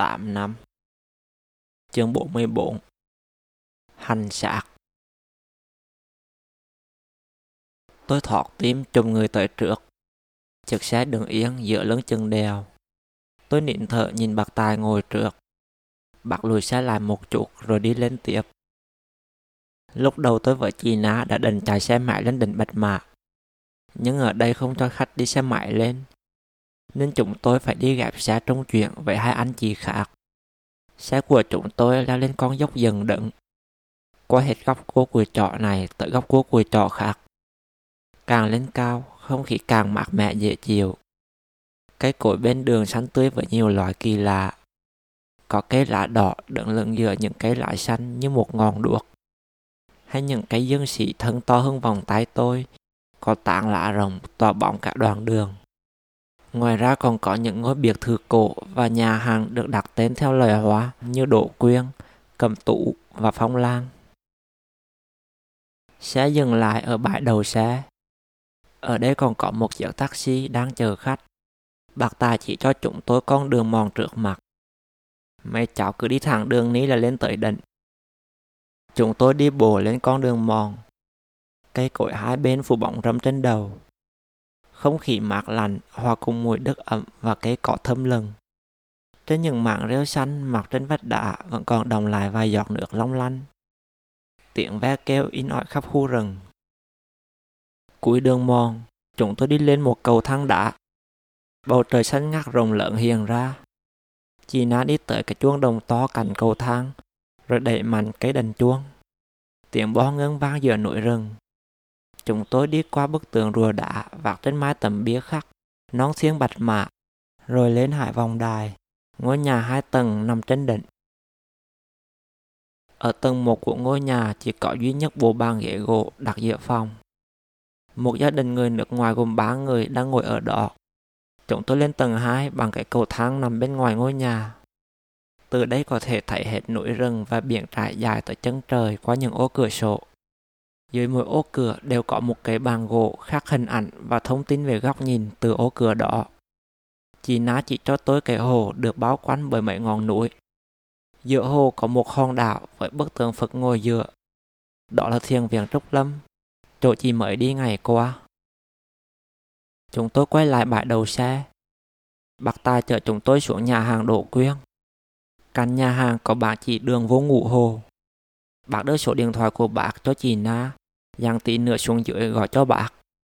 8 năm. Chương 44 Hành sạc Tôi thọt tim chùm người tới trước. Chiếc xe đường yên giữa lưng chân đèo. Tôi nịn thở nhìn bạc tài ngồi trước. Bạc lùi xe lại một chút rồi đi lên tiếp. Lúc đầu tôi với chị Ná đã định chạy xe máy lên đỉnh Bạch mạc Nhưng ở đây không cho khách đi xe máy lên. Nên chúng tôi phải đi gặp xe trung chuyển với hai anh chị khác. Xe của chúng tôi leo lên con dốc dần đựng Qua hết góc cua cùi trọ này tới góc cua cùi trọ khác. Càng lên cao, không khí càng mát mẻ dễ chịu. Cây cối bên đường xanh tươi với nhiều loại kỳ lạ. Có cây lá đỏ đứng lẫn giữa những cây lá xanh như một ngọn đuốc. Hay những cây dương sĩ thân to hơn vòng tay tôi, có tảng lá rồng tỏa bóng cả đoạn đường. Ngoài ra còn có những ngôi biệt thự cổ và nhà hàng được đặt tên theo lời hóa như Đỗ Quyên, Cẩm Tủ và Phong Lan. Xe dừng lại ở bãi đầu xe. Ở đây còn có một chiếc taxi đang chờ khách. Bác Tài chỉ cho chúng tôi con đường mòn trước mặt. Mấy cháu cứ đi thẳng đường ní là lên tới đỉnh. Chúng tôi đi bộ lên con đường mòn. Cây cối hai bên phủ bóng râm trên đầu. Không khí mát lạnh hòa cùng mùi đất ẩm và cây cỏ thơm lừng. Trên những mảng rêu xanh mặc trên vách đá vẫn còn đồng lại vài giọt nước long lanh. Tiếng ve kêu in ỏi khắp khu rừng. Cuối đường mòn, chúng tôi đi lên một cầu thang đá. Bầu trời xanh ngắt rộng lớn hiền ra. Chị Na đi tới cái chuông đồng to cạnh cầu thang rồi đẩy mạnh cái đành chuông. Tiếng bo ngân vang giữa núi rừng. Chúng tôi đi qua bức tường rùa đá vạc trên mái tấm bia khắc, nón xiên bạch mạ, rồi lên hải vòng đài, ngôi nhà hai tầng nằm trên đỉnh. Ở tầng một của ngôi nhà chỉ có duy nhất bộ bàn ghế gỗ đặt giữa phòng. Một gia đình người nước ngoài gồm ba người đang ngồi ở đó. Chúng tôi lên tầng 2 bằng cái cầu thang nằm bên ngoài ngôi nhà. Từ đây có thể thấy hết núi rừng và biển trải dài tới chân trời qua những ô cửa sổ. Dưới mỗi ô cửa đều có một cái bàn gỗ khắc hình ảnh và thông tin về góc nhìn từ ô cửa đó. Chị Ná chỉ cho tôi cái hồ được bao quanh bởi mấy ngọn núi. Giữa hồ có một hòn đảo với bức tượng Phật ngồi dựa. Đó là thiền viện Trúc Lâm, chỗ chị mới đi ngày qua. Chúng tôi quay lại bãi đầu xe. Bác Tài chở chúng tôi xuống nhà hàng Đỗ Quyên. Căn nhà hàng có bà chỉ đường vô ngủ hồ. Bác đưa số điện thoại của bác cho chị Na, Dặn tí nữa xuống dưới gọi cho bác,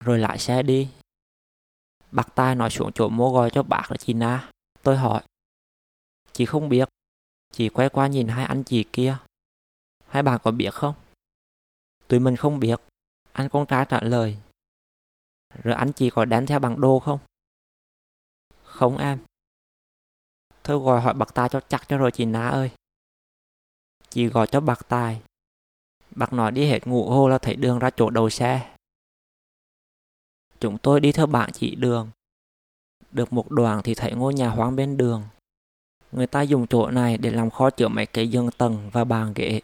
rồi lại xe đi. Bác tài nói xuống chỗ mua gọi cho bác là chị Na. Tôi hỏi. Chị không biết. Chị quay qua nhìn hai anh chị kia. Hai bạn có biết không? Tụi mình không biết. Anh con trai trả lời. Rồi anh chị có đánh theo bằng đô không? Không em. Thôi gọi hỏi bạc tài cho chắc cho rồi chị ná ơi. Chị gọi cho bạc tài. Bác nói đi hết ngủ hô là thấy đường ra chỗ đầu xe. Chúng tôi đi theo bạn chị đường. Được một đoạn thì thấy ngôi nhà hoang bên đường. Người ta dùng chỗ này để làm kho chứa mấy cái giường tầng và bàn ghế.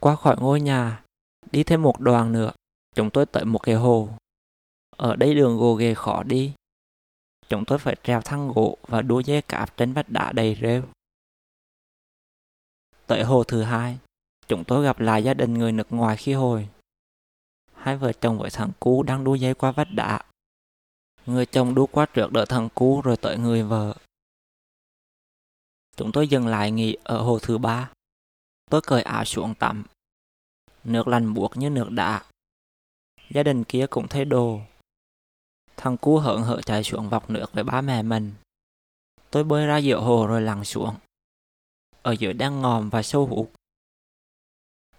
Qua khỏi ngôi nhà, đi thêm một đoạn nữa, chúng tôi tới một cái hồ. Ở đây đường gồ ghề khó đi, Chúng tôi phải treo thang gỗ và đua dây cạp trên vách đá đầy rêu. Tới hồ thứ hai, chúng tôi gặp lại gia đình người nước ngoài khi hồi. Hai vợ chồng với thằng cú đang đua dây qua vách đá. Người chồng đua qua trước đỡ thằng cú rồi tới người vợ. Chúng tôi dừng lại nghỉ ở hồ thứ ba. Tôi cởi áo xuống tắm. Nước lành buộc như nước đá. Gia đình kia cũng thay đồ, Thằng cu hỡn hở chạy xuống vọc nước với ba mẹ mình. Tôi bơi ra giữa hồ rồi lặn xuống. Ở dưới đang ngòm và sâu hụt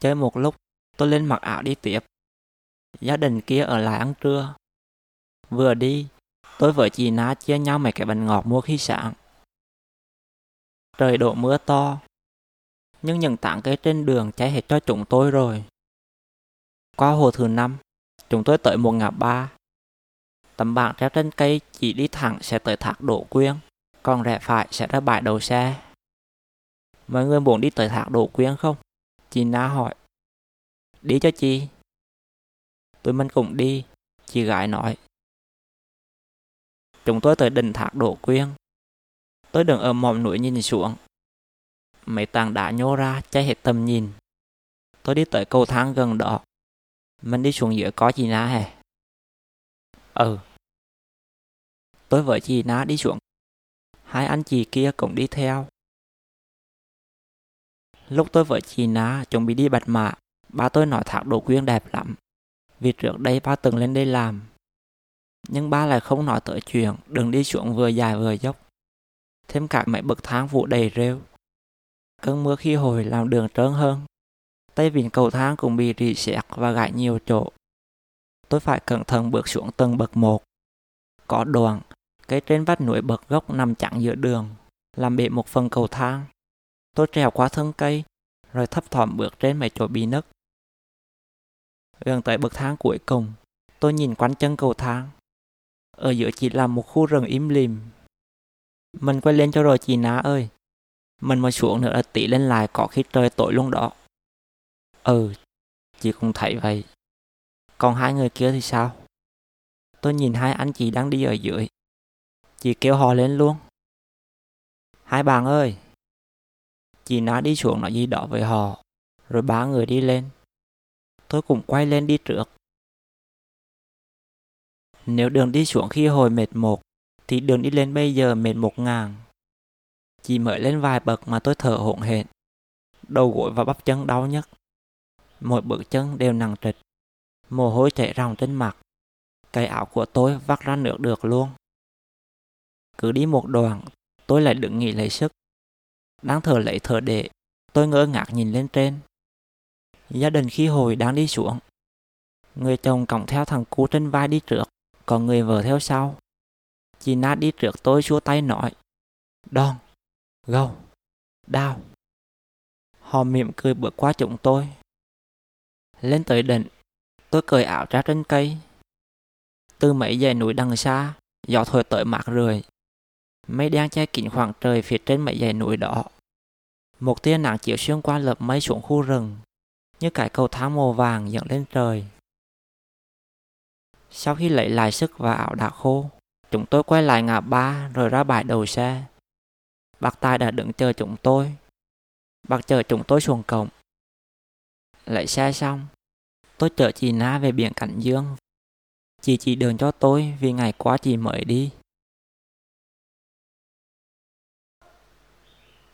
Chơi một lúc, tôi lên mặc ảo đi tiếp. Gia đình kia ở lại ăn trưa. Vừa đi, tôi với chị Ná chia nhau mấy cái bánh ngọt mua khi sáng. Trời đổ mưa to, nhưng những tảng cây trên đường cháy hết cho chúng tôi rồi. Qua hồ thứ năm, chúng tôi tới một ngã ba Tấm bảng treo trên cây chỉ đi thẳng sẽ tới thác đổ Quyên, còn rẽ phải sẽ ra bãi đầu xe. Mọi người muốn đi tới thác đổ Quyên không? Chị Na hỏi. Đi cho chị. Tụi mình cũng đi, chị gái nói. Chúng tôi tới đỉnh thác đổ Quyên. Tôi đứng ở mỏm núi nhìn xuống. Mấy tảng đá nhô ra che hết tầm nhìn. Tôi đi tới cầu thang gần đó. Mình đi xuống dưới có chị Na hè. Ừ. Tôi với chị Na đi xuống. Hai anh chị kia cũng đi theo. Lúc tôi với chị Na chuẩn bị đi bạch mã, ba tôi nói thạc đồ quyên đẹp lắm. Vì trước đây ba từng lên đây làm. Nhưng ba lại không nói tới chuyện đừng đi xuống vừa dài vừa dốc. Thêm cả mấy bậc thang vụ đầy rêu. Cơn mưa khi hồi làm đường trơn hơn. Tay vịn cầu thang cũng bị rỉ sẹt và gãy nhiều chỗ. Tôi phải cẩn thận bước xuống tầng bậc một. Có đoạn, cây trên vách núi bậc gốc nằm chặn giữa đường, làm bể một phần cầu thang. Tôi trèo qua thân cây, rồi thấp thỏm bước trên mấy chỗ bị nứt. Gần tới bậc thang cuối cùng, tôi nhìn quanh chân cầu thang. Ở giữa chỉ là một khu rừng im lìm. Mình quay lên cho rồi chị ná ơi. Mình mà xuống nữa là tỷ lên lại có khi trời tối luôn đó. Ừ, chị cũng thấy vậy. Còn hai người kia thì sao? Tôi nhìn hai anh chị đang đi ở dưới. Chị kêu họ lên luôn. Hai bạn ơi! Chị ná đi xuống nói gì đó với họ. Rồi ba người đi lên. Tôi cũng quay lên đi trước. Nếu đường đi xuống khi hồi mệt một, thì đường đi lên bây giờ mệt một ngàn. Chỉ mới lên vài bậc mà tôi thở hổn hển. Đầu gối và bắp chân đau nhất. Mỗi bước chân đều nặng trịch. Mồ hôi chảy ròng trên mặt. Cái áo của tôi vắt ra nước được luôn. Cứ đi một đoạn, tôi lại đứng nghỉ lấy sức. Đang thở lấy thở để, tôi ngỡ ngác nhìn lên trên. Gia đình khi hồi đang đi xuống. Người chồng còng theo thằng cu trên vai đi trước, còn người vợ theo sau. Chị Nát đi trước tôi xua tay nói. Đòn, gâu, đau. Họ mỉm cười bước qua chúng tôi. Lên tới đỉnh, tôi cởi áo ra trên cây. Từ mấy dãy núi đằng xa, gió thổi tới mát rượi. Mây đen che kín khoảng trời phía trên mấy dãy núi đó. Một tia nắng chiếu xuyên qua lớp mây xuống khu rừng, như cái cầu thang màu vàng dẫn lên trời. Sau khi lấy lại sức và ảo đã khô, chúng tôi quay lại ngã ba rồi ra bãi đầu xe. Bác Tài đã đứng chờ chúng tôi. Bác chờ chúng tôi xuống cổng. Lấy xe xong, tôi chở chị Na về biển Cảnh Dương. Chị chỉ đường cho tôi vì ngày qua chị mới đi.